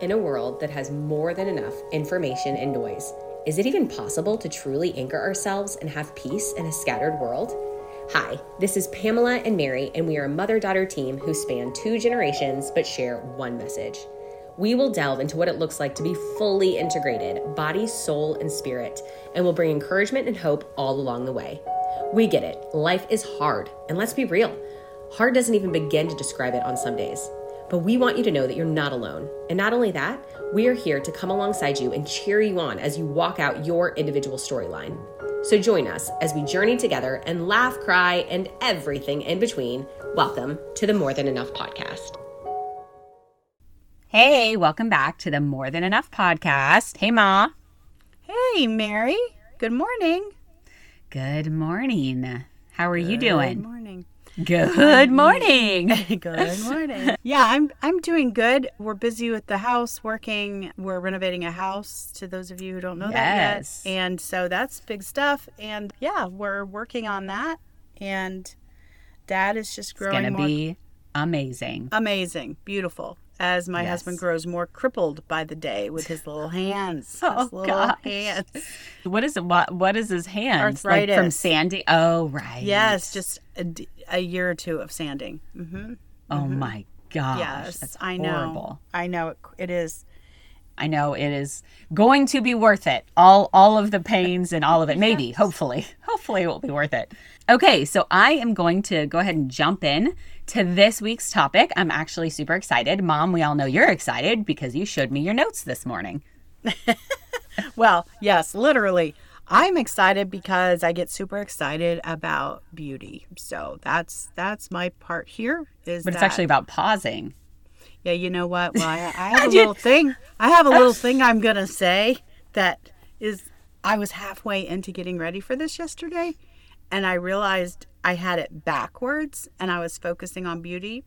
In a world that has more than enough information and noise, is it even possible to truly anchor ourselves and have peace in a scattered world? Hi, this is Pamela and Mary, and we are a mother daughter team who span two generations but share one message. We will delve into what it looks like to be fully integrated, body, soul, and spirit, and will bring encouragement and hope all along the way. We get it, life is hard, and let's be real. Hard doesn't even begin to describe it on some days. But we want you to know that you're not alone. And not only that, we are here to come alongside you and cheer you on as you walk out your individual storyline. So join us as we journey together and laugh, cry, and everything in between. Welcome to the More Than Enough podcast. Hey, welcome back to the More Than Enough podcast. Hey, Ma. Hey, Mary. Good morning. Good morning. How are you doing? Good doing? morning. Good morning. Good morning. yeah, I'm I'm doing good. We're busy with the house working. We're renovating a house to those of you who don't know Yes. that yet. And so that's big stuff and yeah, we're working on that and dad is just It's growing going to more be amazing. amazing, beautiful. As my Yes. husband grows more crippled by the day with his little hands. Oh, his little gosh. hands. What is it? What, what is his hands? Like from Sandy? Oh, right. Yes, just a, d- a year or two of sanding. Mm-hmm. Oh, my gosh. Yes, That's I know. horrible. I know it, it is. I know it is going to be worth it. All all of the pains and all of it. Maybe, hopefully. Hopefully it will be worth it. Okay, so I am going to go ahead and jump in to this week's topic. I'm actually super excited. Mom, we all know you're excited because you showed me your notes this morning. Well, yes, literally. I'm excited because I get super excited about beauty. So that's that's my part here. Is But it's that- actually about pausing. yeah. You know what? Well, I, I have a little thing. I have a little thing I'm gonna say that is. I was halfway into getting ready for this yesterday, and I realized I had it backwards, and I was focusing on beauty.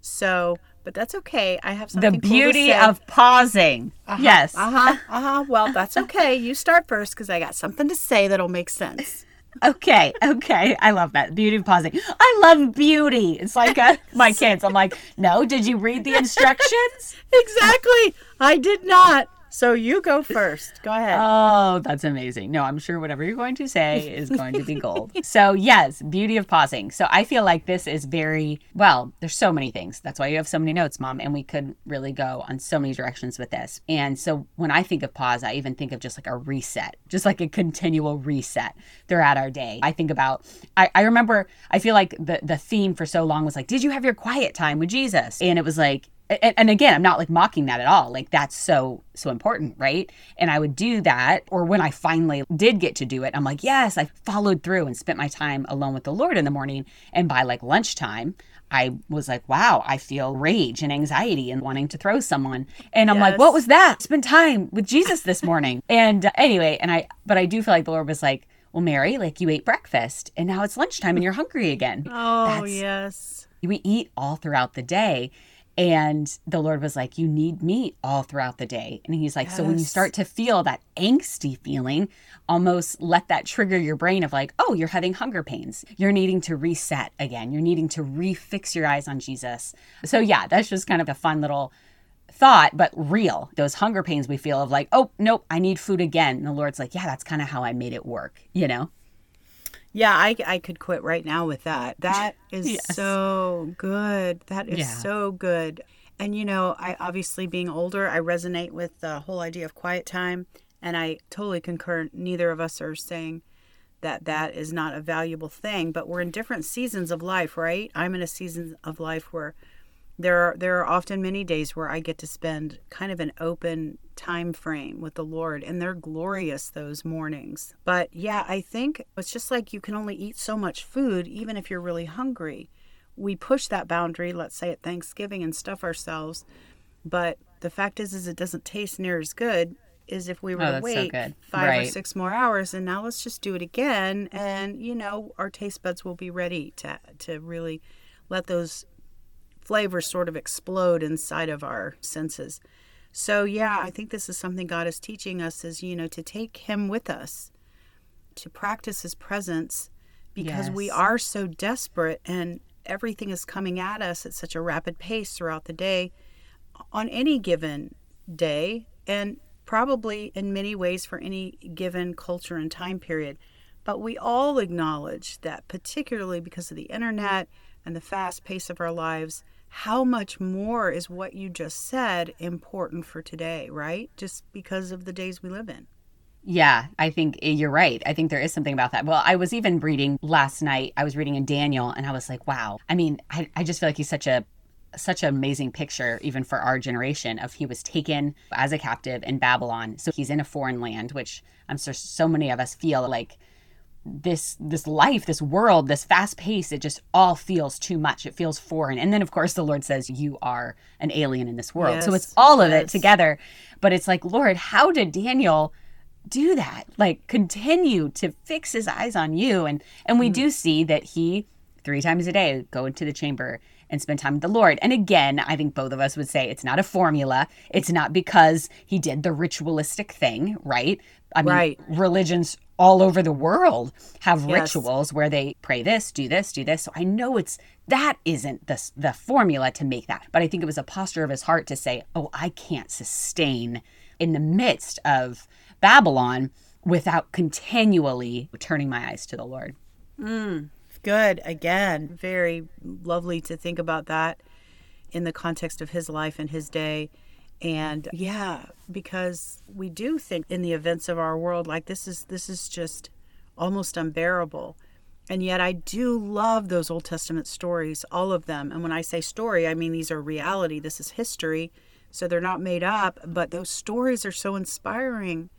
So, but that's okay. I have The something. cool to beauty say. of pausing. Yes. Uh huh. Uh huh. Well, that's okay. You start first because I got something to say that'll make sense. Okay, okay. I love that. Beauty of pausing. I love beauty. It's like uh, my kids. I'm like, no, did you read the instructions? Exactly. I did not. So you go first. Go ahead. Oh, that's amazing. No, I'm sure whatever you're going to say is going to be gold. so, yes, beauty of pausing. So, I feel like this is very well, there's so many things. That's why you have so many notes, mom, and we could really go on so many directions with this. And so, when I think of pause, I even think of just like a reset, just like a continual reset throughout our day. I think about I, I remember I feel like the the theme for so long was like, did you have your quiet time with Jesus? And it was like and, and again i'm not like mocking that at all like that's so so important right and i would do that or when i finally did get to do it i'm like yes i followed through and spent my time alone with the lord in the morning and by like lunchtime I was like, wow, I feel rage and anxiety and wanting to throw someone. And I'm like, what was that? Spend time with Jesus this morning. and uh, anyway, and I, but I do feel like the Lord was like, well, Mary, like you ate breakfast and now it's lunchtime and you're hungry again. oh that's- yes. We eat all throughout the day. And the Lord was like, You need me all throughout the day. And He's like, So when you start to feel that angsty feeling, almost let that trigger your brain of like, Oh, you're having hunger pains. You're needing to reset again. You're needing to refix your eyes on Jesus. So, yeah, that's just kind of a fun little thought, but real. Those hunger pains we feel of like, Oh, nope, I need food again. And the Lord's like, Yeah, that's kind of how I made it work, you know? Yeah, I, I could quit right now with that. That is Yes. so good. That is Yeah. so good. And you know, I obviously being older, I resonate with the whole idea of quiet time, and I totally concur. Neither of us are saying that that is not a valuable thing, but we're in different seasons of life, right? I'm in a season of life where there are there are often many days where I get to spend kind of an open time frame with the Lord and they're glorious those mornings. But yeah, I think it's just like you can only eat so much food even if you're really hungry. We push that boundary, let's say at Thanksgiving and stuff ourselves, but the fact is is it doesn't taste near as good as if we oh, were Oh, to so wait good. five or six more hours and now let's just do it again and you know our taste buds will be ready to to really let those flavors sort of explode inside of our senses. So yeah, I think this is something God is teaching us is, you know, to take him with us, to practice his presence because we are so desperate and everything is coming at us at such a rapid pace throughout the day on any given day and probably in many ways for any given culture and time period. But we all acknowledge that, particularly because of the internet and the fast pace of our lives, how much more is what you just said important for today, right? Just because of the days we live in. Yeah, I think eh, you're right. I think there is something about that. Well, I was even reading last night, I was reading in Daniel, and I was like, wow. I mean, I, I just feel like he's such a such an amazing picture even for our generation of he was taken as a captive in babylon so he's in a foreign land which i'm sure so many of us feel like this this life this world this fast pace it just all feels too much it feels foreign and then of course the lord says you are an alien in this world yes, so it's all of yes. it together but it's like lord how did daniel do that like continue to fix his eyes on you and and we mm. do see that he three times a day go into the chamber and spend time with the Lord. And again, I think both of us would say it's not a formula. It's not because he did the ritualistic thing, right? I mean, right. religions all over the world have yes. rituals where they pray this, do this, do this. So I know it's that isn't the the formula to make that. But I think it was a posture of his heart to say, "Oh, I can't sustain in the midst of Babylon without continually turning my eyes to the Lord." Mm good. Again, very lovely to think about that in the context of his life and his day. And yeah, because we do think in the events of our world like this is this is just almost unbearable. And yet I do love those Old Testament stories, all of them. And when I say story, I mean these are reality. This is history. So they're not made up, but those stories are so inspiring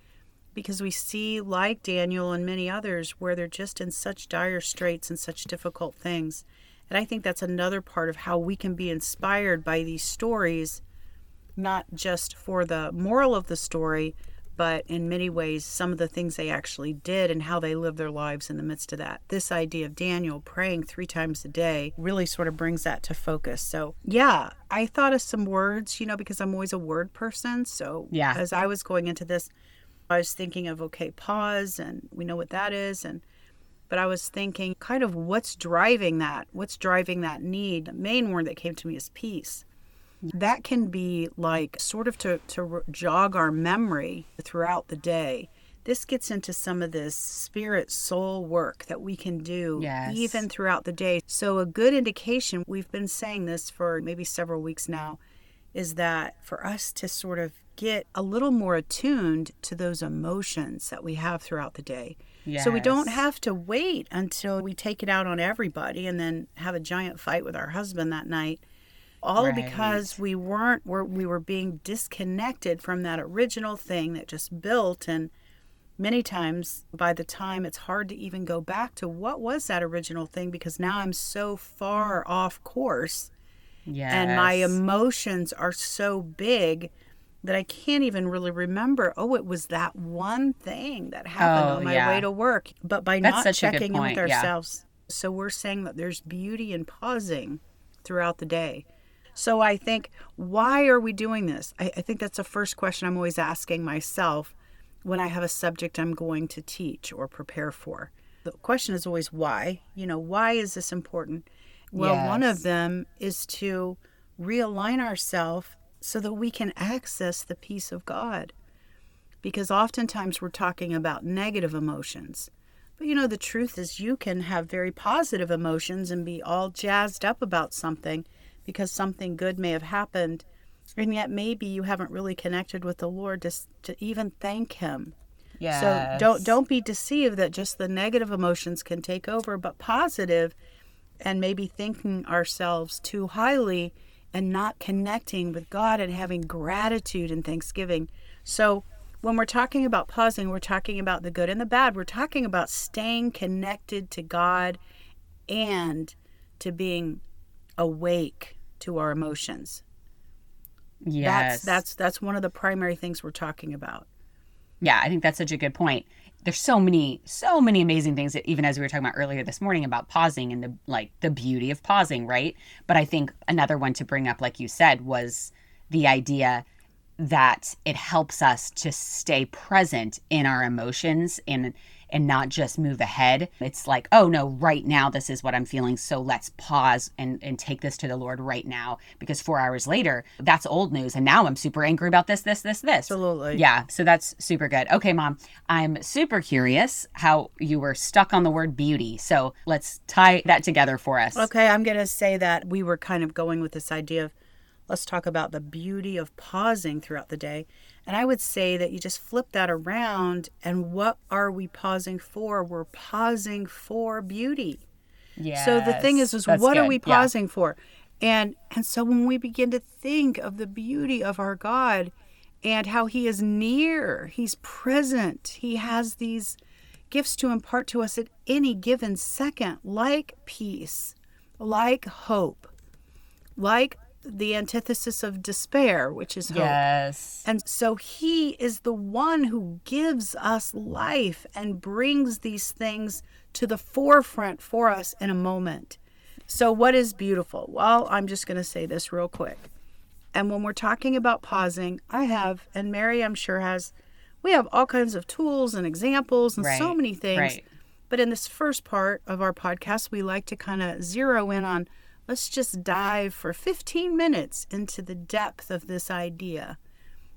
because we see, like Daniel and many others, where they're just in such dire straits and such difficult things. And I think that's another part of how we can be inspired by these stories, not just for the moral of the story, but in many ways, some of the things they actually did and how they lived their lives in the midst of that. This idea of Daniel praying three times a day really sort of brings that to focus. So, yeah, I thought of some words, you know, because I'm always a word person. So, yeah. as I was going into this, I was thinking of okay, pause, and we know what that is, and but I was thinking kind of what's driving that? What's driving that need? The main word that came to me is peace. That can be like sort of to, to jog our memory throughout the day. This gets into some of this spirit soul work that we can do yes. even throughout the day. So, a good indication, we've been saying this for maybe several weeks now, is that for us to sort of get a little more attuned to those emotions that we have throughout the day. Yes. So we don't have to wait until we take it out on everybody and then have a giant fight with our husband that night. All right. because we weren't we're, we were being disconnected from that original thing that just built and many times by the time it's hard to even go back to what was that original thing because now I'm so far off course. Yes. And my emotions are so big that I can't even really remember. Oh, it was that one thing that happened oh, on my yeah. way to work. But by That's not checking in with ourselves, yeah. so we're saying that there's beauty in pausing throughout the day. So I think, why are we doing this? I, I think that's the first question I'm always asking myself when I have a subject I'm going to teach or prepare for. The question is always why. You know, why is this important? Well, yes. one of them is to realign ourselves so that we can access the peace of God. Because oftentimes we're talking about negative emotions. But you know, the truth is, you can have very positive emotions and be all jazzed up about something because something good may have happened. And yet, maybe you haven't really connected with the Lord to, to even thank Him. Yes. So don't don't be deceived that just the negative emotions can take over, but positive, and maybe thinking ourselves too highly and not connecting with God and having gratitude and thanksgiving. So, when we're talking about pausing, we're talking about the good and the bad. We're talking about staying connected to God and to being awake to our emotions. Yes. That's that's that's one of the primary things we're talking about. Yeah, I think that's such a good point there's so many so many amazing things that even as we were talking about earlier this morning about pausing and the like the beauty of pausing right but i think another one to bring up like you said was the idea that it helps us to stay present in our emotions and and not just move ahead. It's like, oh no, right now this is what I'm feeling. So let's pause and, and take this to the Lord right now. Because four hours later, that's old news. And now I'm super angry about this, this, this, this. Absolutely. Yeah. So that's super good. Okay, mom. I'm super curious how you were stuck on the word beauty. So let's tie that together for us. Okay, I'm going to say that we were kind of going with this idea of let's talk about the beauty of pausing throughout the day. And I would say that you just flip that around and what are we pausing for? We're pausing for beauty. Yeah. So the thing is is That's what are good. we Yeah. pausing for? And and so when we begin to think of the beauty of our God and how he is near, he's present, he has these gifts to impart to us at any given second, like peace, like hope, like the antithesis of despair, which is hope. Yes. And so he is the one who gives us life and brings these things to the forefront for us in a moment. So, what is beautiful? Well, I'm just going to say this real quick. And when we're talking about pausing, I have, and Mary, I'm sure, has, we have all kinds of tools and examples and so many things. right. But in this first part of our podcast, we like to kind of zero in on let's just dive for 15 minutes into the depth of this idea.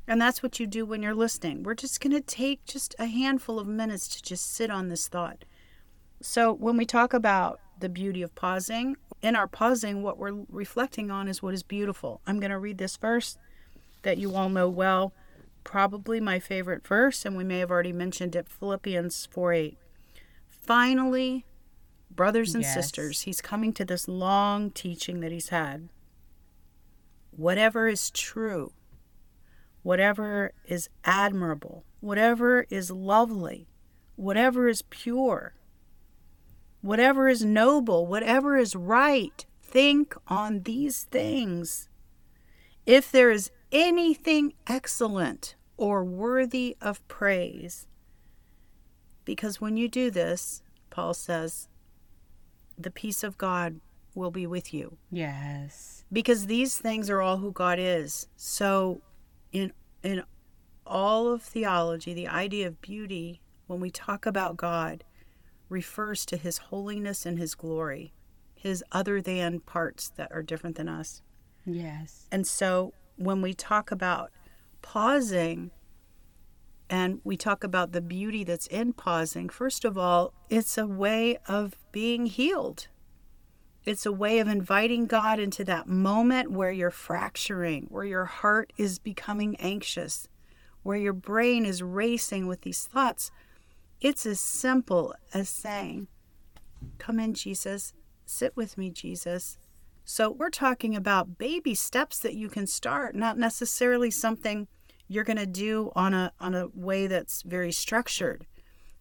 And that's what you do when you're listening. We're just going to take just a handful of minutes to just sit on this thought. So, when we talk about the beauty of pausing, in our pausing, what we're reflecting on is what is beautiful. I'm going to read this verse that you all know well, probably my favorite verse, and we may have already mentioned it Philippians 4 8. Finally, brothers and Yes. sisters, he's coming to this long teaching that he's had. Whatever is true, whatever is admirable, whatever is lovely, whatever is pure, whatever is noble, whatever is right, think on these things. If there is anything excellent or worthy of praise, because when you do this, Paul says, the peace of God will be with you Yes. because these things are all who God is. So in in all of theology, the idea of beauty when we talk about God refers to his holiness and his glory, his other than parts that are different than us. Yes. And so when we talk about pausing and we talk about the beauty that's in pausing, first of all, it's a way of being healed. It's a way of inviting God into that moment where you're fracturing, where your heart is becoming anxious, where your brain is racing with these thoughts. It's as simple as saying, Come in, Jesus. Sit with me, Jesus. So we're talking about baby steps that you can start, not necessarily something you're going to do on a on a way that's very structured.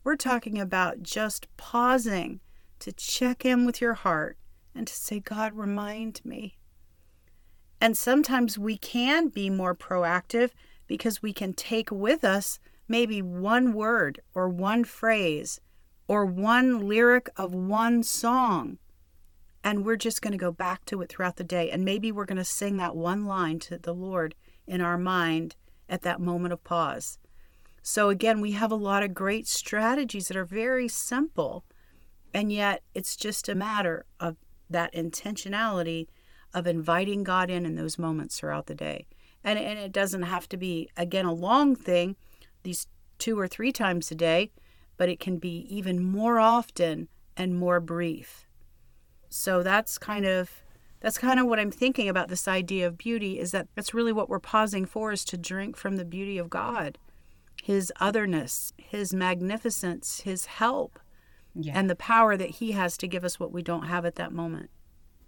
We're talking about just pausing to check in with your heart and to say, God, remind me. And sometimes we can be more proactive because we can take with us maybe one word or one phrase or one lyric of one song. And we're just going to go back to it throughout the day. And maybe we're going to sing that one line to the Lord in our mind at that moment of pause. So, again, we have a lot of great strategies that are very simple. And yet, it's just a matter of that intentionality of inviting God in in those moments throughout the day. And, and it doesn't have to be, again, a long thing, these two or three times a day, but it can be even more often and more brief. So that's kind of that's kind of what I'm thinking about this idea of beauty is that that's really what we're pausing for is to drink from the beauty of God, his otherness, his magnificence, his help, Yeah. and the power that he has to give us what we don't have at that moment.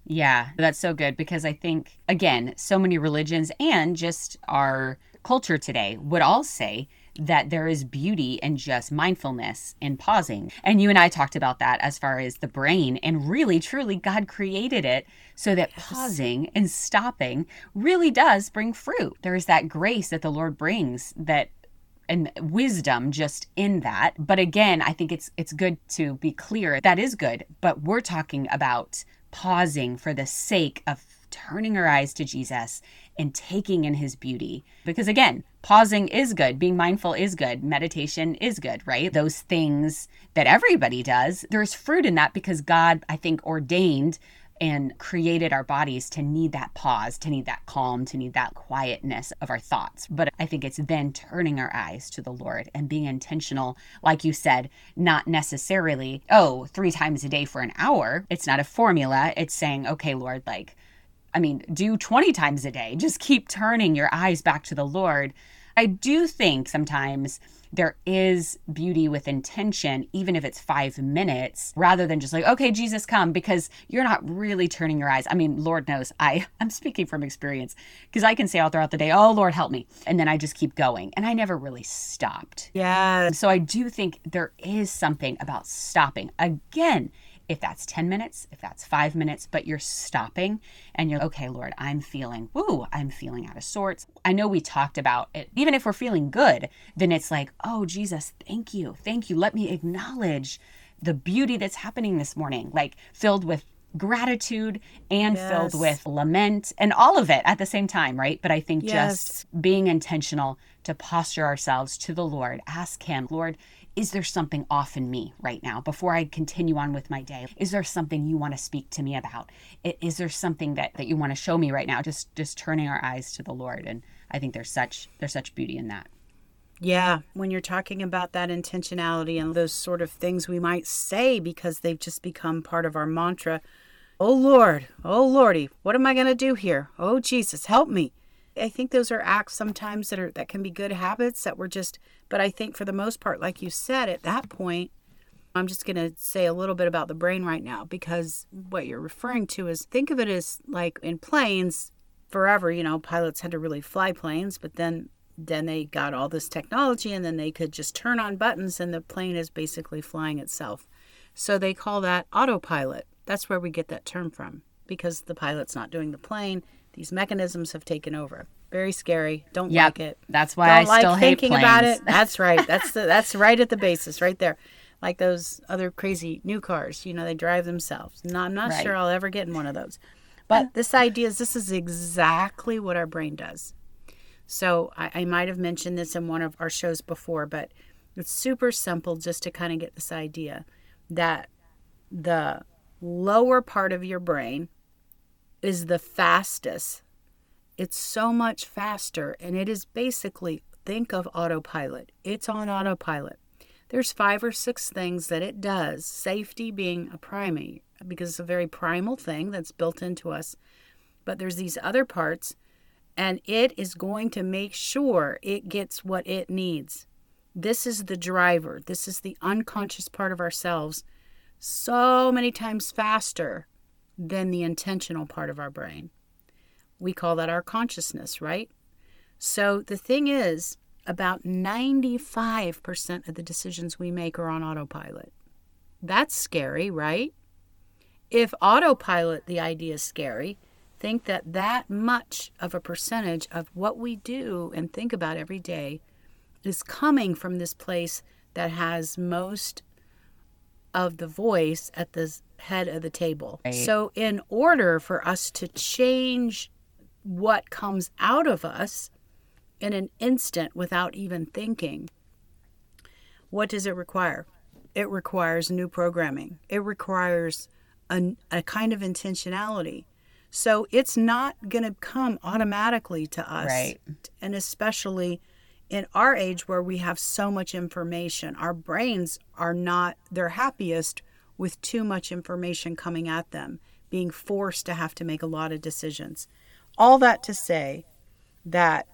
Yeah, that's so good because I think, again, so many religions and just our culture today would all say that there is beauty in just mindfulness and pausing. And you and I talked about that as far as the brain. And really, truly, God created it so that pausing and stopping really does bring fruit. There is that grace that the Lord brings that and wisdom just in that but again i think it's it's good to be clear that is good but we're talking about pausing for the sake of turning our eyes to jesus and taking in his beauty. Because again, pausing is good, being mindful is good, meditation is good, right? Those things that everybody does, there's fruit in that because God, I think, ordained and created our bodies to need that pause, to need that calm, to need that quietness of our thoughts. But I think it's then turning our eyes to the Lord and being intentional, like you said, not necessarily, oh, three times a day for an hour. It's not a formula. It's saying, okay, Lord, like, I mean, do 20 times a day. Just keep turning your eyes back to the Lord. I do think sometimes there is beauty with intention, even if it's five minutes, rather than just like, okay, Jesus, come, because you're not really turning your eyes. I mean, Lord knows, I, I'm speaking from experience because I can say all throughout the day, oh, Lord, help me. And then I just keep going. And I never really stopped. Yeah. So I do think there is something about stopping. Again, if that's 10 minutes, if that's five minutes, but you're stopping and you're, okay, Lord, I'm feeling, woo, I'm feeling out of sorts. I know we talked about it. Even if we're feeling good, then it's like, oh, Jesus, thank you. Thank you. Let me acknowledge the beauty that's happening this morning, like filled with gratitude and Yes. filled with lament and all of it at the same time, right? But I think Yes. just being intentional to posture ourselves to the Lord, ask Him, Lord, is there something off in me right now before I continue on with my day? Is there something you want to speak to me about? Is there something that, that you want to show me right now? Just just turning our eyes to the Lord. And I think there's such there's such beauty in that. Yeah, when you're talking about that intentionality and those sort of things we might say because they've just become part of our mantra. Oh Lord, oh Lordy, what am I going to do here? Oh Jesus, help me. I think those are acts sometimes that are that can be good habits that we're just but I think for the most part like you said at that point I'm just going to say a little bit about the brain right now because what you're referring to is think of it as like in planes forever, you know, pilots had to really fly planes, but then then they got all this technology and then they could just turn on buttons and the plane is basically flying itself. So they call that autopilot. That's where we get that term from because the pilot's not doing the plane. These mechanisms have taken over. Very scary. Don't Yep. like it. That's why Don't I like still hate thinking about planes. it. That's right. That's the that's right at the basis, right there. Like those other crazy new cars, you know, they drive themselves. No, I'm not Right. sure I'll ever get in one of those. But this idea is this is exactly what our brain does. So I, I might have mentioned this in one of our shows before, but it's super simple just to kind of get this idea that the lower part of your brain is the fastest. It's so much faster, and it is basically think of autopilot. It's on autopilot. There's five or six things that it does, safety being a primary, because it's a very primal thing that's built into us. But there's these other parts, and it is going to make sure it gets what it needs. This is the driver. This is the unconscious part of ourselves, so many times faster than the intentional part of our brain. We call that our consciousness, right? So the thing is, about 95% of the decisions we make are on autopilot. That's scary, right? If autopilot, the idea is scary, think that that much of a percentage of what we do and think about every day is coming from this place that has most of the voice at the head of the table. Right. So, in order for us to change what comes out of us in an instant without even thinking, what does it require? It requires new programming. It requires a, a kind of intentionality. So it's not going to come automatically to us. Right. And especially in our age where we have so much information, our brains are not their happiest with too much information coming at them, being forced to have to make a lot of decisions. All that to say that,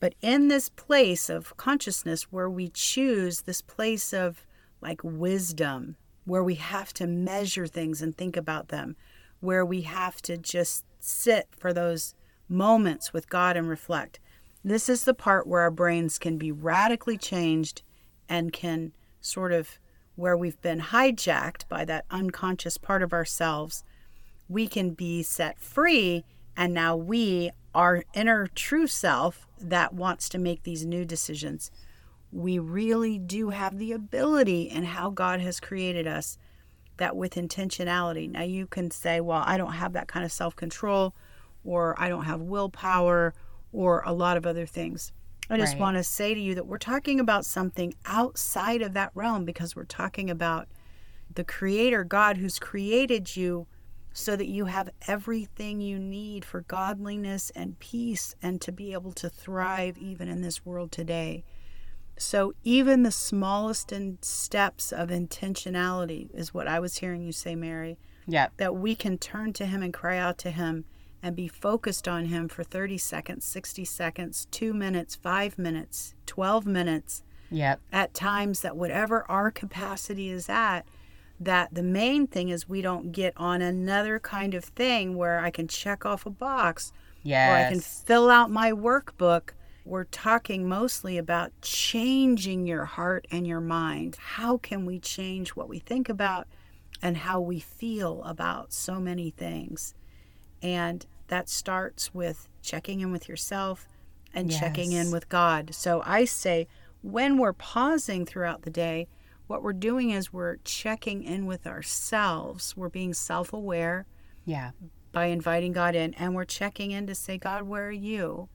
but in this place of consciousness where we choose this place of like wisdom, where we have to measure things and think about them, where we have to just sit for those moments with God and reflect. This is the part where our brains can be radically changed and can sort of, where we've been hijacked by that unconscious part of ourselves, we can be set free. And now we, our inner true self that wants to make these new decisions, we really do have the ability and how God has created us that with intentionality. Now you can say, well, I don't have that kind of self control, or I don't have willpower or a lot of other things. I just Right. want to say to you that we're talking about something outside of that realm because we're talking about the creator God who's created you so that you have everything you need for godliness and peace and to be able to thrive even in this world today. So, even the smallest in steps of intentionality is what I was hearing you say, Mary, Yep. that we can turn to Him and cry out to Him and be focused on Him for 30 seconds, 60 seconds, two minutes, five minutes, 12 minutes, Yep. at times that whatever our capacity is at, that the main thing is we don't get on another kind of thing where I can check off a box Yes. or I can fill out my workbook. We're talking mostly about changing your heart and your mind. How can we change what we think about and how we feel about so many things? And that starts with checking in with yourself and checking in with God. So I say, when we're pausing throughout the day, what we're doing is we're checking in with ourselves. We're being self aware yeah. by inviting God in, and we're checking in to say, God, where are you?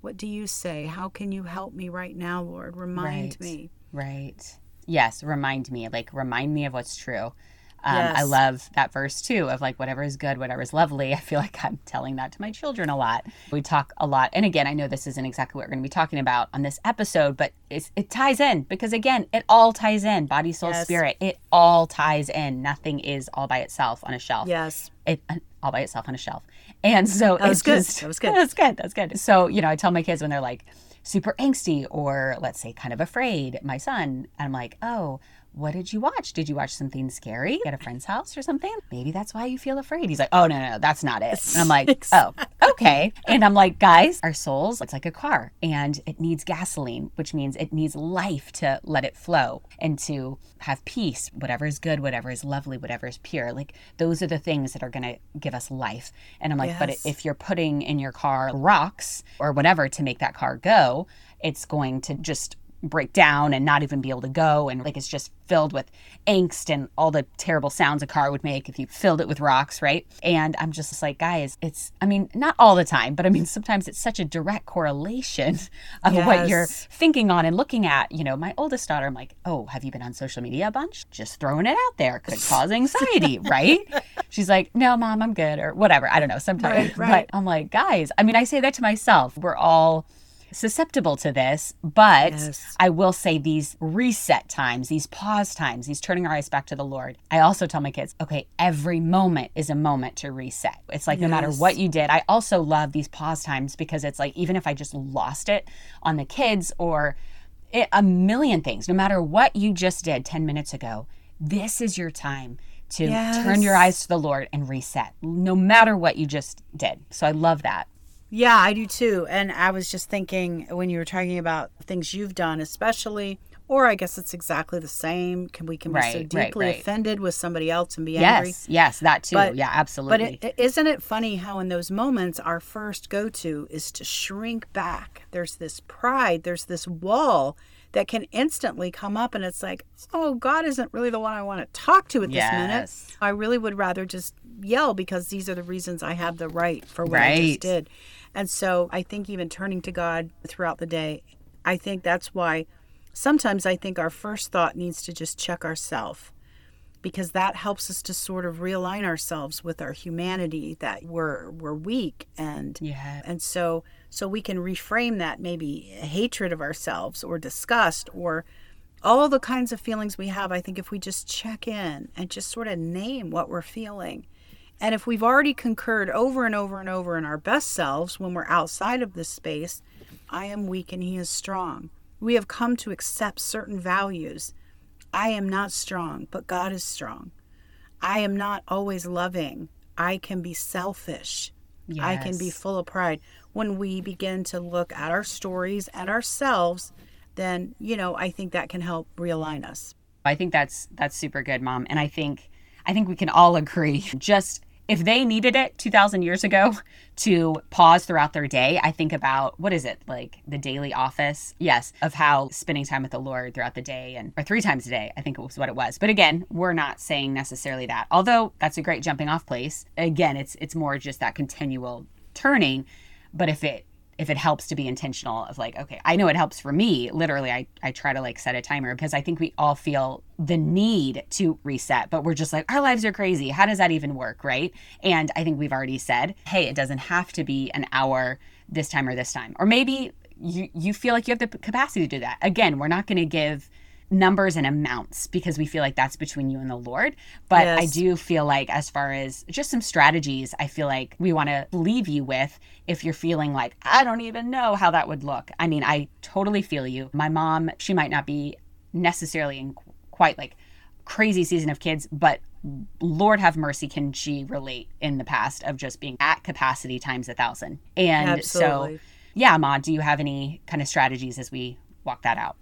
What do you say? How can you help me right now, Lord? Remind Right. me. Right. Yes. Remind me. Like, remind me of what's true. Um, I love that verse too of like whatever is good, whatever is lovely. I feel like I'm telling that to my children a lot. We talk a lot, and again, I know this isn't exactly what we're going to be talking about on this episode, but it's, it ties in because again, it all ties in. Body, soul, Yes. spirit. It all ties in. Nothing is all by itself on a shelf. Yes. it all by itself on a shelf. And so That was it's good. just That was good. That's good. That's good. So, you know, I tell my kids when they're like super angsty or let's say kind of afraid, my son, I'm like, oh, what did you watch? Did you watch something scary at a friend's house or something? Maybe that's why you feel afraid. He's like, oh, no, no, that's not it. And I'm like, oh, okay. And I'm like, guys, our souls, it's like a car and it needs gasoline, which means it needs life to let it flow and to have peace, whatever is good, whatever is lovely, whatever is pure. Like those are the things that are going to give us life. And I'm like, but if you're putting in your car rocks or whatever to make that car go, it's going to just break down and not even be able to go and like it's just filled with angst and all the terrible sounds a car would make if you filled it with rocks right? And i'm just like guys it's i mean not all the time but i mean sometimes it's such a direct correlation of what you're thinking on and looking at. You know my oldest daughter i'm like oh have you been on social media a bunch? Just throwing it out there. Could cause anxiety right? She's like no mom i'm good or whatever. I don't know sometimes. Right, right. but i'm like guys i mean i say that to myself. We're all susceptible to this but Yes. I will say these reset times, these pause times, these turning our eyes back to the Lord. I also tell my kids, okay, every moment is a moment to reset. It's like no matter what you did. I also love these pause times because it's like even if I just lost it on the kids or it, a million things, no matter what you just did 10 minutes ago, this is your time to turn your eyes to the Lord and reset, no matter what you just did. So I love that. Yeah, I do too. And I was just thinking when you were talking about things you've done, especially, or I guess it's exactly the same. Can we can be so Right, right, deeply right. offended with somebody else and be angry? Yes, yes, that too. But- yeah, absolutely. But isn't it funny how in those moments our first go to is to shrink back? There's this pride, there's this wall that can instantly come up, and it's like, oh, God isn't really the one I want to talk to at this minute. I really would rather just yell because these are the reasons I have the right for what I just did. And so I think even turning to God throughout the day, I think that's why sometimes I think our first thought needs to just check ourselves because that helps us to sort of realign ourselves with our humanity that we're we're weak and yeah. and so so we can reframe that maybe hatred of ourselves or disgust or all the kinds of feelings we have i think if we just check in and just sort of name what we're feeling and if we've already concurred over and over and over in our best selves when we're outside of this space i am weak and he is strong we have come to accept certain values I am not strong, but God is strong. I am not always loving. I can be selfish. I can be full of pride. When we begin to look at our stories and ourselves, then, you know, I think that can help realign us. I think that's that's super good, mom. And I think I think we can all agree. Just if they needed it 2000 years ago to pause throughout their day, I think about what is it? Like the daily office. Yes, of how spending time with the Lord throughout the day and or three times a day, I think it was what it was. But again, we're not saying necessarily that. Although that's a great jumping off place. Again, it's it's more just that continual turning. But if it if it helps to be intentional of like okay i know it helps for me. Literally i, I try to like set a timer because i think we all feel the need to reset but we're just like our lives are crazy. How does that even work? Right? And i think we've already said hey it doesn't have to be an hour this time or this time. Or maybe you, you feel like you have the capacity to do that. Again we're not going to give numbers and amounts because we feel like that's between you and the Lord. But yes. I do feel like, as far as just some strategies, I feel like we want to leave you with if you're feeling like, I don't even know how that would look. I mean, I totally feel you. My mom, she might not be necessarily in quite like crazy season of kids, but Lord have mercy, can she relate in the past of just being at capacity times a thousand? And Absolutely. so, yeah, Ma, do you have any kind of strategies as we walk that out?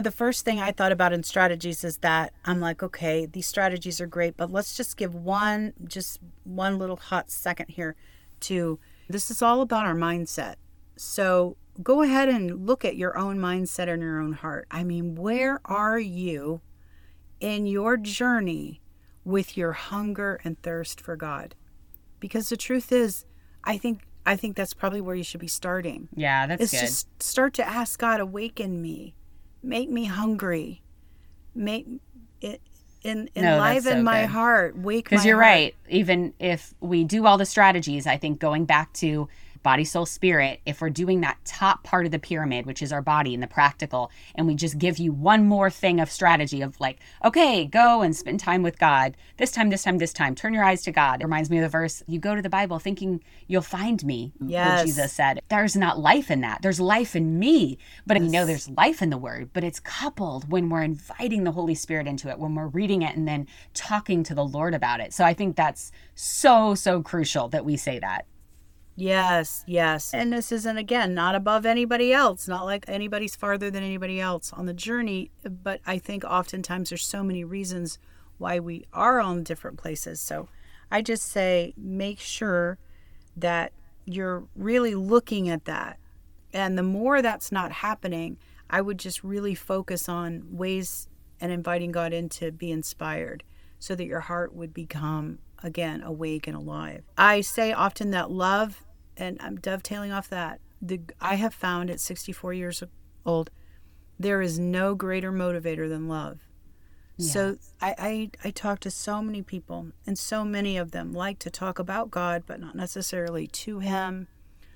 The first thing I thought about in strategies is that I'm like, okay, these strategies are great, but let's just give one, just one little hot second here to this is all about our mindset. So go ahead and look at your own mindset and your own heart. I mean, where are you in your journey with your hunger and thirst for God? Because the truth is, I think I think that's probably where you should be starting. Yeah, that's it's good. just start to ask God, awaken me make me hungry make it in, enliven no, so my good. heart wake up because you're heart. right even if we do all the strategies i think going back to body, soul, spirit, if we're doing that top part of the pyramid, which is our body and the practical, and we just give you one more thing of strategy of like, okay, go and spend time with God. This time, this time, this time. Turn your eyes to God. It reminds me of the verse, you go to the Bible thinking you'll find me. Yes. Jesus said. There's not life in that. There's life in me. But yes. we know there's life in the word, but it's coupled when we're inviting the Holy Spirit into it, when we're reading it and then talking to the Lord about it. So I think that's so, so crucial that we say that. Yes, yes. And this isn't, again, not above anybody else, not like anybody's farther than anybody else on the journey. But I think oftentimes there's so many reasons why we are on different places. So I just say make sure that you're really looking at that. And the more that's not happening, I would just really focus on ways and inviting God in to be inspired so that your heart would become again awake and alive. I say often that love and I'm dovetailing off that. The I have found at 64 years old, there is no greater motivator than love. Yeah. So I, I I talk to so many people, and so many of them like to talk about God, but not necessarily to Him,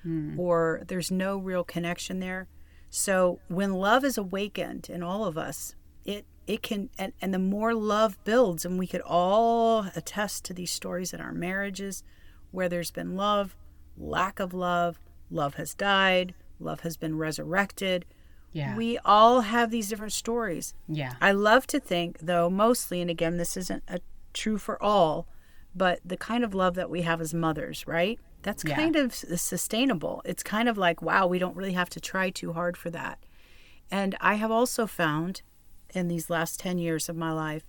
mm. or there's no real connection there. So when love is awakened in all of us, it it can and, and the more love builds, and we could all attest to these stories in our marriages where there's been love, lack of love, love has died, love has been resurrected. Yeah. We all have these different stories. Yeah. I love to think, though, mostly, and again, this isn't a, true for all, but the kind of love that we have as mothers, right? That's yeah. kind of sustainable. It's kind of like, wow, we don't really have to try too hard for that. And I have also found in these last 10 years of my life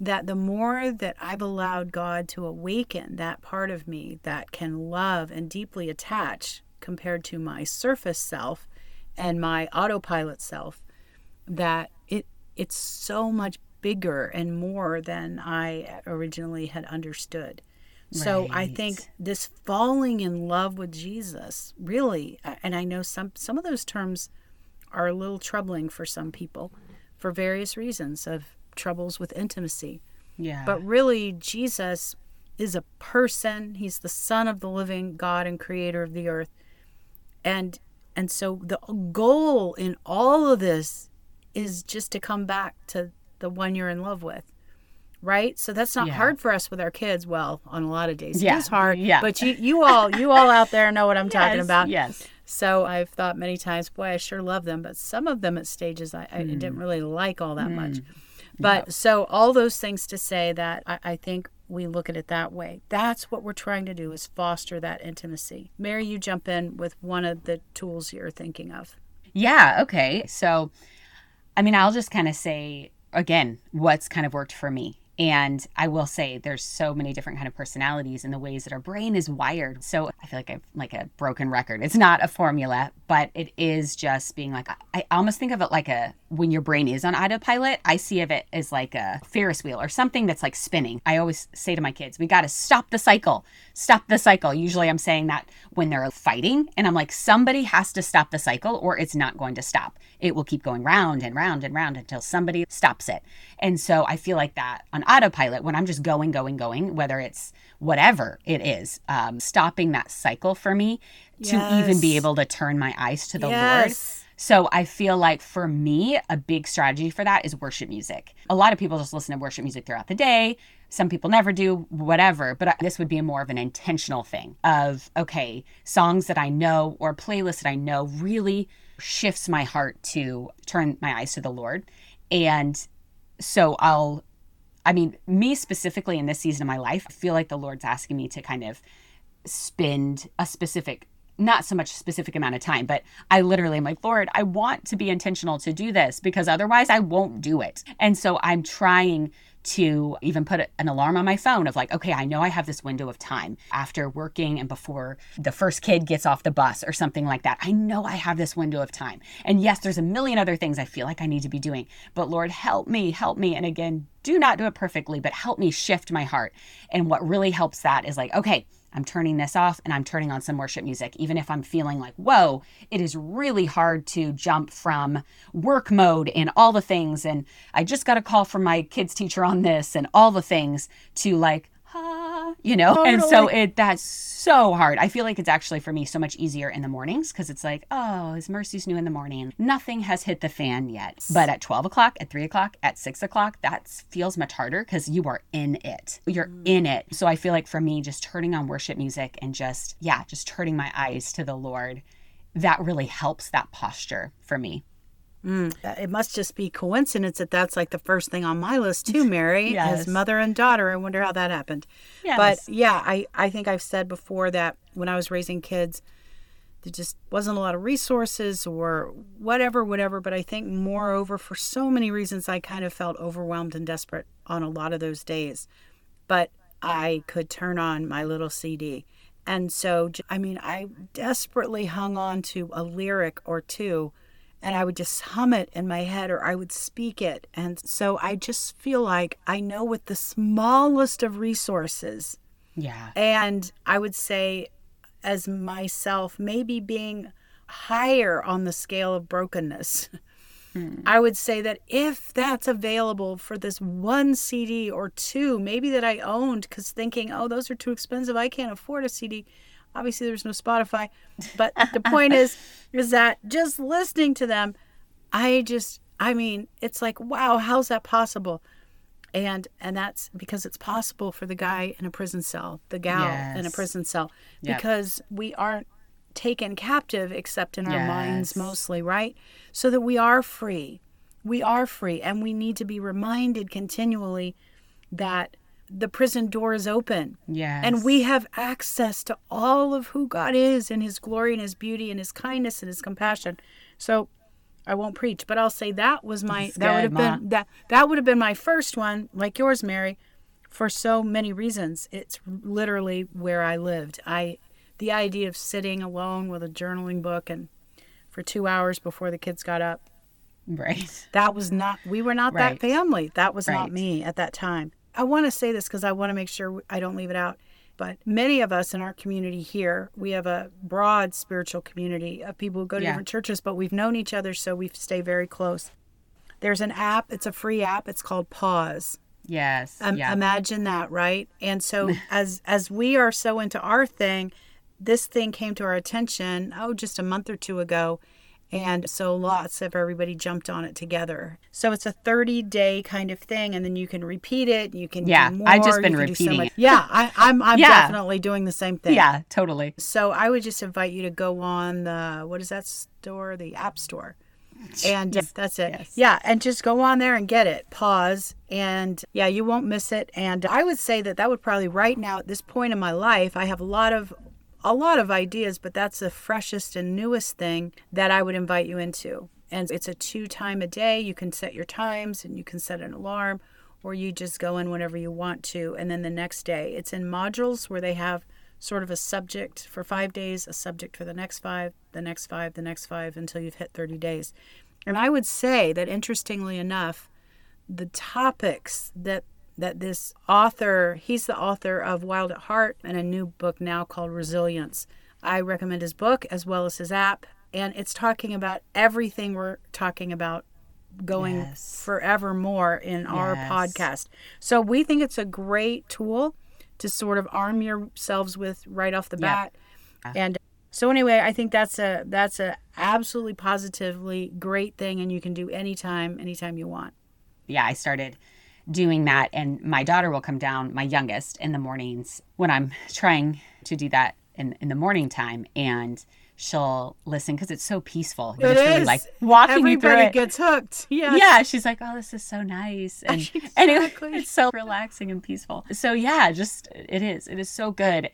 that the more that I've allowed God to awaken that part of me that can love and deeply attach compared to my surface self and my autopilot self, that it it's so much bigger and more than I originally had understood. Right. So I think this falling in love with Jesus really and I know some some of those terms are a little troubling for some people for various reasons of troubles with intimacy. Yeah. But really, Jesus is a person. He's the Son of the living God and Creator of the earth. And and so the goal in all of this is just to come back to the one you're in love with. Right? So that's not yeah. hard for us with our kids. Well, on a lot of days yeah. it is hard. Yeah. But you you all you all out there know what I'm yes, talking about. Yes. So I've thought many times, boy, I sure love them, but some of them at stages I, I didn't mm. really like all that mm. much. But so all those things to say that I, I think we look at it that way. That's what we're trying to do is foster that intimacy. Mary, you jump in with one of the tools you're thinking of. Yeah, okay. So I mean, I'll just kind of say again what's kind of worked for me. And I will say there's so many different kind of personalities and the ways that our brain is wired. So I feel like I've like a broken record. It's not a formula, but it is just being like I almost think of it like a when your brain is on autopilot, I see of it as like a Ferris wheel or something that's like spinning. I always say to my kids, we got to stop the cycle. Stop the cycle. Usually I'm saying that when they're fighting and I'm like somebody has to stop the cycle or it's not going to stop. It will keep going round and round and round until somebody stops it. And so I feel like that on autopilot when I'm just going going going whether it's whatever it is, um, stopping that cycle for me to even be able to turn my eyes to the Lord Yes. So I feel like for me, a big strategy for that is worship music. A lot of people just listen to worship music throughout the day. Some people never do, whatever. But this would be more of an intentional thing of, okay, songs that I know or playlists that I know really shifts my heart to turn my eyes to the Lord. And so I'll, I mean, me specifically in this season of my life, I feel like the Lord's asking me to kind of spend a specific not so much specific amount of time but i literally am like lord i want to be intentional to do this because otherwise i won't do it. And so i'm trying to even put an alarm on my phone of like okay i know i have this window of time after working and before the first kid gets off the bus or something like that. I know i have this window of time. And yes there's a million other things i feel like i need to be doing but lord help me help me. And again do not do it perfectly but help me shift my heart. And what really helps that is like okay I'm turning this off and I'm turning on some worship music, even if I'm feeling like, whoa, it is really hard to jump from work mode and all the things. And I just got a call from my kids' teacher on this and all the things to like, ah, you know? Oh, and so it that's so hard. I feel like it's actually for me so much easier in the mornings because it's like, oh, his mercy's new in the morning. Nothing has hit the fan yet. But at 12 o'clock, at 3 o'clock, at 6 o'clock, that feels much harder because you are in it. You're mm. in it. So I feel like for me, just turning on worship music and just, yeah, just turning my eyes to the Lord, that really helps that posture for me. Uh, It must just be coincidence that that's like the first thing on my list too, Mary, Yes. as mother and daughter. I wonder how that happened. Yes. But yeah, I, I think I've said before that when I was raising kids, there just wasn't a lot of resources or whatever, whatever. But I think moreover, for so many reasons, I kind of felt overwhelmed and desperate on a lot of those days. But I could turn on my little CD. And so, I mean, I desperately hung on to a lyric or two and I would just hum it in my head or I would speak it. And so I just feel like I know with the smallest of resources, Yeah. and I would say, as myself, maybe being higher on the scale of brokenness. Hmm. I would say that if that's available for this one CD or two, maybe that I owned, because thinking, oh, those are too expensive, I can't afford a CD. Obviously, there's no Spotify, but the point is, is that just listening to them, I just, I mean, it's like, wow, how's that possible? and and that's because it's possible for the guy in a prison cell the gal in a prison cell Yep. because we aren't taken captive except in our minds mostly right so that we are free we are free and we need to be reminded continually that the prison door is open Yes. and we have access to all of who God is in his glory and his beauty and his kindness and his compassion. So I won't preach, but I'll say that was my That's that would have Ma. been that that would have been my first one, like yours, Mary, for so many reasons. It's literally where I lived. I the idea of sitting alone with a journaling book and for two hours before the kids got up Right. that was not we were not Right. that family that was Right. not me at that time i want to say this because i want to make sure i don't leave it out but many of us in our community here we have a broad spiritual community of people who go to Yeah. different churches but we've known each other so we stay very close there's an app it's a free app it's called pause Yes. um, yeah. imagine that right and so as as we are so into our thing this thing came to our attention oh just a month or two ago and so lots of everybody jumped on it together so it's a 30 day kind of thing and then you can repeat it you can Yeah, do more, I've just been do so repeating it. yeah I, i'm i'm Yeah. definitely doing the same thing yeah, totally. so I would just invite you to go on the what is that store? The App Store. And that's it. Yes. Yeah, and just go on there and get it. Pause and yeah, you won't miss it. And I would say that that would probably right now at this point in my life, I have a lot of a lot of ideas, but that's the freshest and newest thing that I would invite you into. And it's a two time a day. You can set your times and you can set an alarm or you just go in whenever you want to. And then the next day, it's in modules where they have sort of a subject for five days, a subject for the next five, the next five, the next five until you've hit 30 days. And I would say that interestingly enough, the topics that that this author, he's the author of Wild at Heart and a new book now called Resilience. I recommend his book as well as his app. And it's talking about everything we're talking about going Yes. forevermore in our podcast. So we think it's a great tool to sort of arm yourselves with right off the bat. And so anyway, I think that's a that's a absolutely positively great thing and you can do anytime anytime you want. yeah, I started doing that. And my daughter will come down, my youngest, in the mornings when I'm trying to do that in, in the morning time. And she'll listen because it's so peaceful. It it's really like walking you through Everybody it. gets hooked. Yes. Yeah, she's like, oh, this is so nice. And, and it- Exactly. it's so relaxing and peaceful. So, yeah, just it is. It is so good.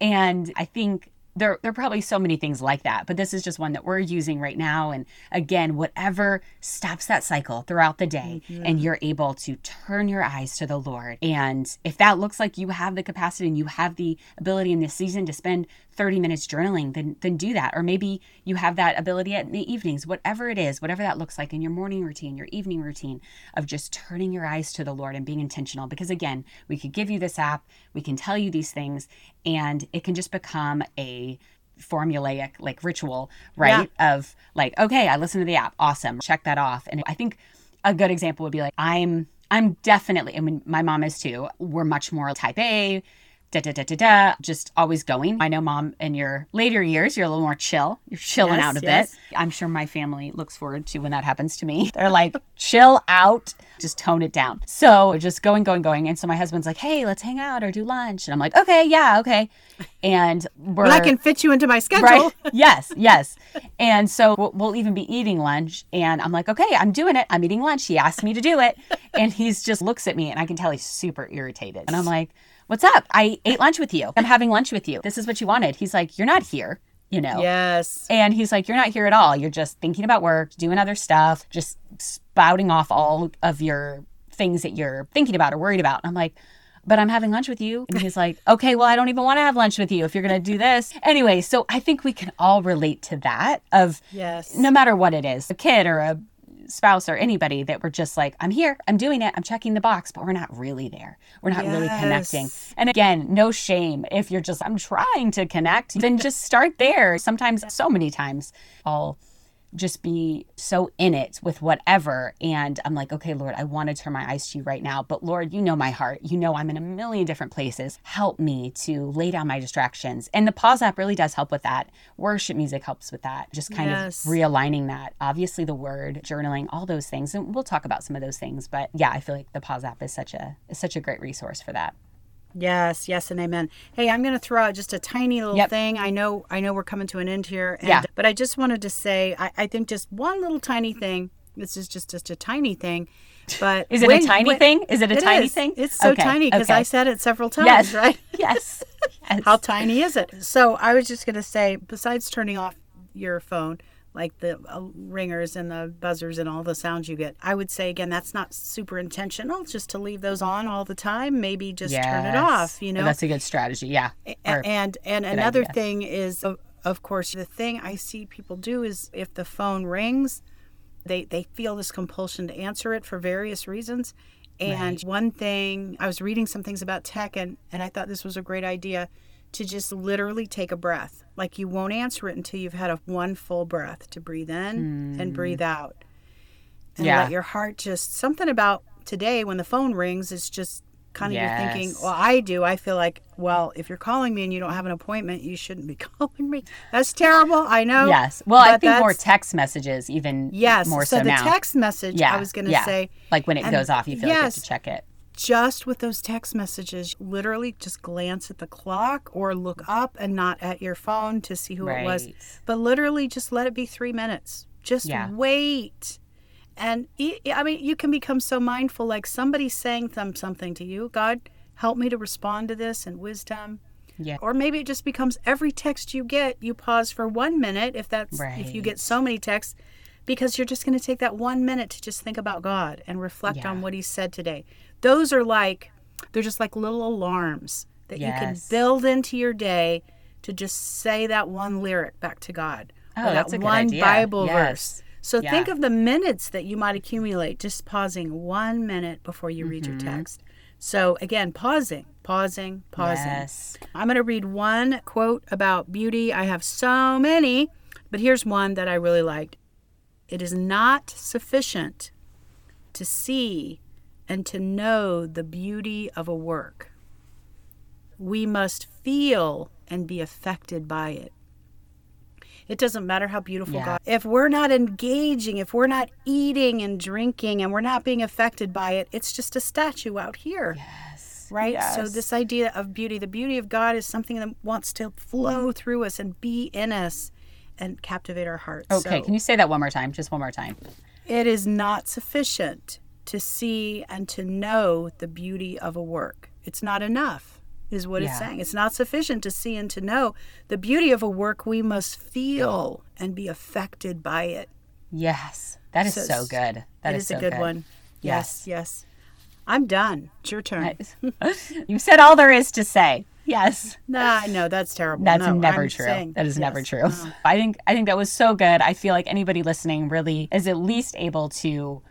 And I think there, there are probably so many things like that, but this is just one that we're using right now. And again, whatever stops that cycle throughout the day, mm-hmm. and you're able to turn your eyes to the Lord. And if that looks like you have the capacity and you have the ability in this season to spend 30 minutes journaling, then then do that. Or maybe you have that ability at the evenings, whatever it is, whatever that looks like in your morning routine, your evening routine of just turning your eyes to the Lord and being intentional. Because again, we could give you this app, we can tell you these things, and it can just become a formulaic like ritual, right? Of like, okay, I listen to the app, awesome, check that off. And I think a good example would be like, I'm I'm definitely, I mean, my mom is too. We're much more type A, da da da da da, just always going. I know, mom, in your later years, you're a little more chill. You're chilling Yes, out a yes. bit. I'm sure my family looks forward to when that happens to me. They're like, chill out, just tone it down. So just going, going, going. And so my husband's like, hey, let's hang out or do lunch. And I'm like, okay, yeah, okay. And we're But I can fit you into my schedule. Right. yes, yes. And so we'll, we'll even be eating lunch. And I'm like, okay, I'm doing it. I'm eating lunch. He asked me to do it. And he's just looks at me and I can tell he's super irritated. And I'm like, what's up? I ate lunch with you. I'm having lunch with you. This is what you wanted. He's like, you're not here, you know? Yes. And he's like, You're not here at all. You're just thinking about work, doing other stuff, just spouting off all of your things that you're thinking about or worried about. And I'm like, But I'm having lunch with you. And he's like, Okay, well, I don't even want to have lunch with you if you're going to do this. Anyway, so I think we can all relate to that of Yes. no matter what it is, a kid or a spouse or anybody that we're just like, I'm here, I'm doing it, I'm checking the box, but we're not really there. We're not really connecting. And again, no shame if you're just, I'm trying to connect, then just start there. Sometimes, so many times, I'll just be so in it with whatever. And I'm like, okay, Lord, I want to turn my eyes to you right now. But Lord, you know my heart. You know I'm in a million different places. Help me to lay down my distractions. And the pause app really does help with that. Worship music helps with that. Just kind Yes. of realigning that. Obviously, the word, journaling, all those things. And we'll talk about some of those things. But yeah, I feel like the pause app is such a is such a great resource for that. Yes, yes, and amen. Hey, I'm going to throw out just a tiny little Yep. thing. I know, I know, we're coming to an end here. And, Yeah. But I just wanted to say, I, I think just one little tiny thing. This is just just a tiny thing, but Is it when- a tiny when- thing? Is it a It tiny is. thing? It's so Okay, tiny because okay. I said it several times, Yes. right? yes. yes. How tiny is it? So I was just going to say, besides turning off your phone, like the uh, ringers and the buzzers and all the sounds you get, I would say again, that's not super intentional. Just to leave those on all the time. Maybe just turn it off. You know, That's a good strategy. Yeah. A- and and another idea. thing is of, of course the thing i see people do is if the phone rings they they feel this compulsion to answer it for various reasons and one thing i was reading some things about tech and and i thought this was a great idea to just literally take a breath like you won't answer it until you've had a one full breath to breathe in and hmm. breathe out and Yeah. let your heart just something about today when the phone rings is just kind of you're thinking well i do i feel like well if you're calling me and you don't have an appointment you shouldn't be calling me that's terrible i know Yes. Well, I think more text messages, even yes more so, so, the now. text message yeah, i was going to yeah. say like when it and goes off, you feel like you have to check it. Just with those text messages literally just glance at the clock or look up and not at your phone to see who it was. But literally just let it be three minutes. Just Yeah. wait. And I mean you can become so mindful like somebody's saying them something to you god help me to respond to this in wisdom. Yeah. or maybe it just becomes every text you get you pause for one minute if that's if you get so many texts because you're just going to take that one minute to just think about god and reflect on what he said today those are like they're just like little alarms that you can build into your day to just say that one lyric back to god Oh, or that that's a good one idea. bible Yes. verse So Yeah. think of the minutes that you might accumulate just pausing one minute before you read your Mm-hmm. text. So again, pausing, pausing, pausing. Yes. I'm going to read one quote about beauty. I have so many, but here's one that I really liked. It is not sufficient to see and to know the beauty of a work. We must feel and be affected by it. It doesn't matter how beautiful Yeah. God. If we're not engaging, if we're not eating and drinking and we're not being affected by it, it's just a statue out here Yes. right? So this idea of beauty, the beauty of God is something that wants to flow through us and be in us and captivate our hearts. Okay, So can you say that one more time? Just one more time. it is not sufficient to see and to know the beauty of a work. It's not enough. Is what Yeah. it's saying. It's not sufficient to see and to know the beauty of a work. We must feel and be affected by it. Yes. That is So so, good. That It is is a so good, one. Yes. Yes, yes. I'm done. It's your turn. you said all there is to say. Yes. Nah, no, that's terrible. That's No, never I'm true. saying- that is never yes. true. I think I think that was so good. I feel like anybody listening really is at least able to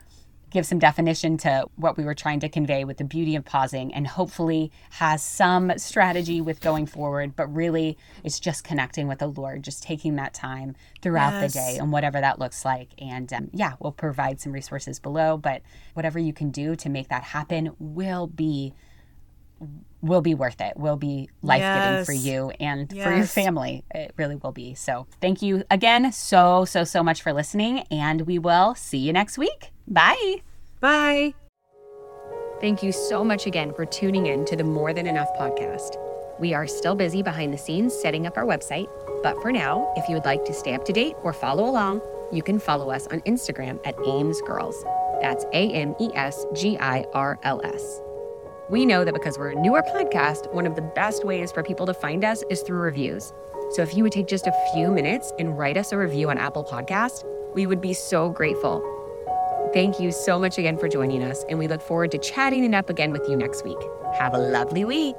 give some definition to what we were trying to convey with the beauty of pausing and hopefully has some strategy with going forward, but really it's just connecting with the Lord, just taking that time throughout Yes. the day and whatever that looks like. And um, yeah, we'll provide some resources below, but whatever you can do to make that happen will be will be worth it. Will be life giving for you and for your family. It really will be. So, thank you again so so so much for listening and we will see you next week. Bye. Bye. Thank you so much again for tuning in to the More Than Enough podcast. We are still busy behind the scenes setting up our website, but for now, if you would like to stay up to date or follow along, you can follow us on Instagram at Ames Girls. That's A M E S G I R L S. We know that because we're a newer podcast, one of the best ways for people to find us is through reviews. So if you would take just a few minutes and write us a review on Apple Podcast, we would be so grateful. Thank you so much again for joining us, and we look forward to chatting it up again with you next week. Have a lovely week.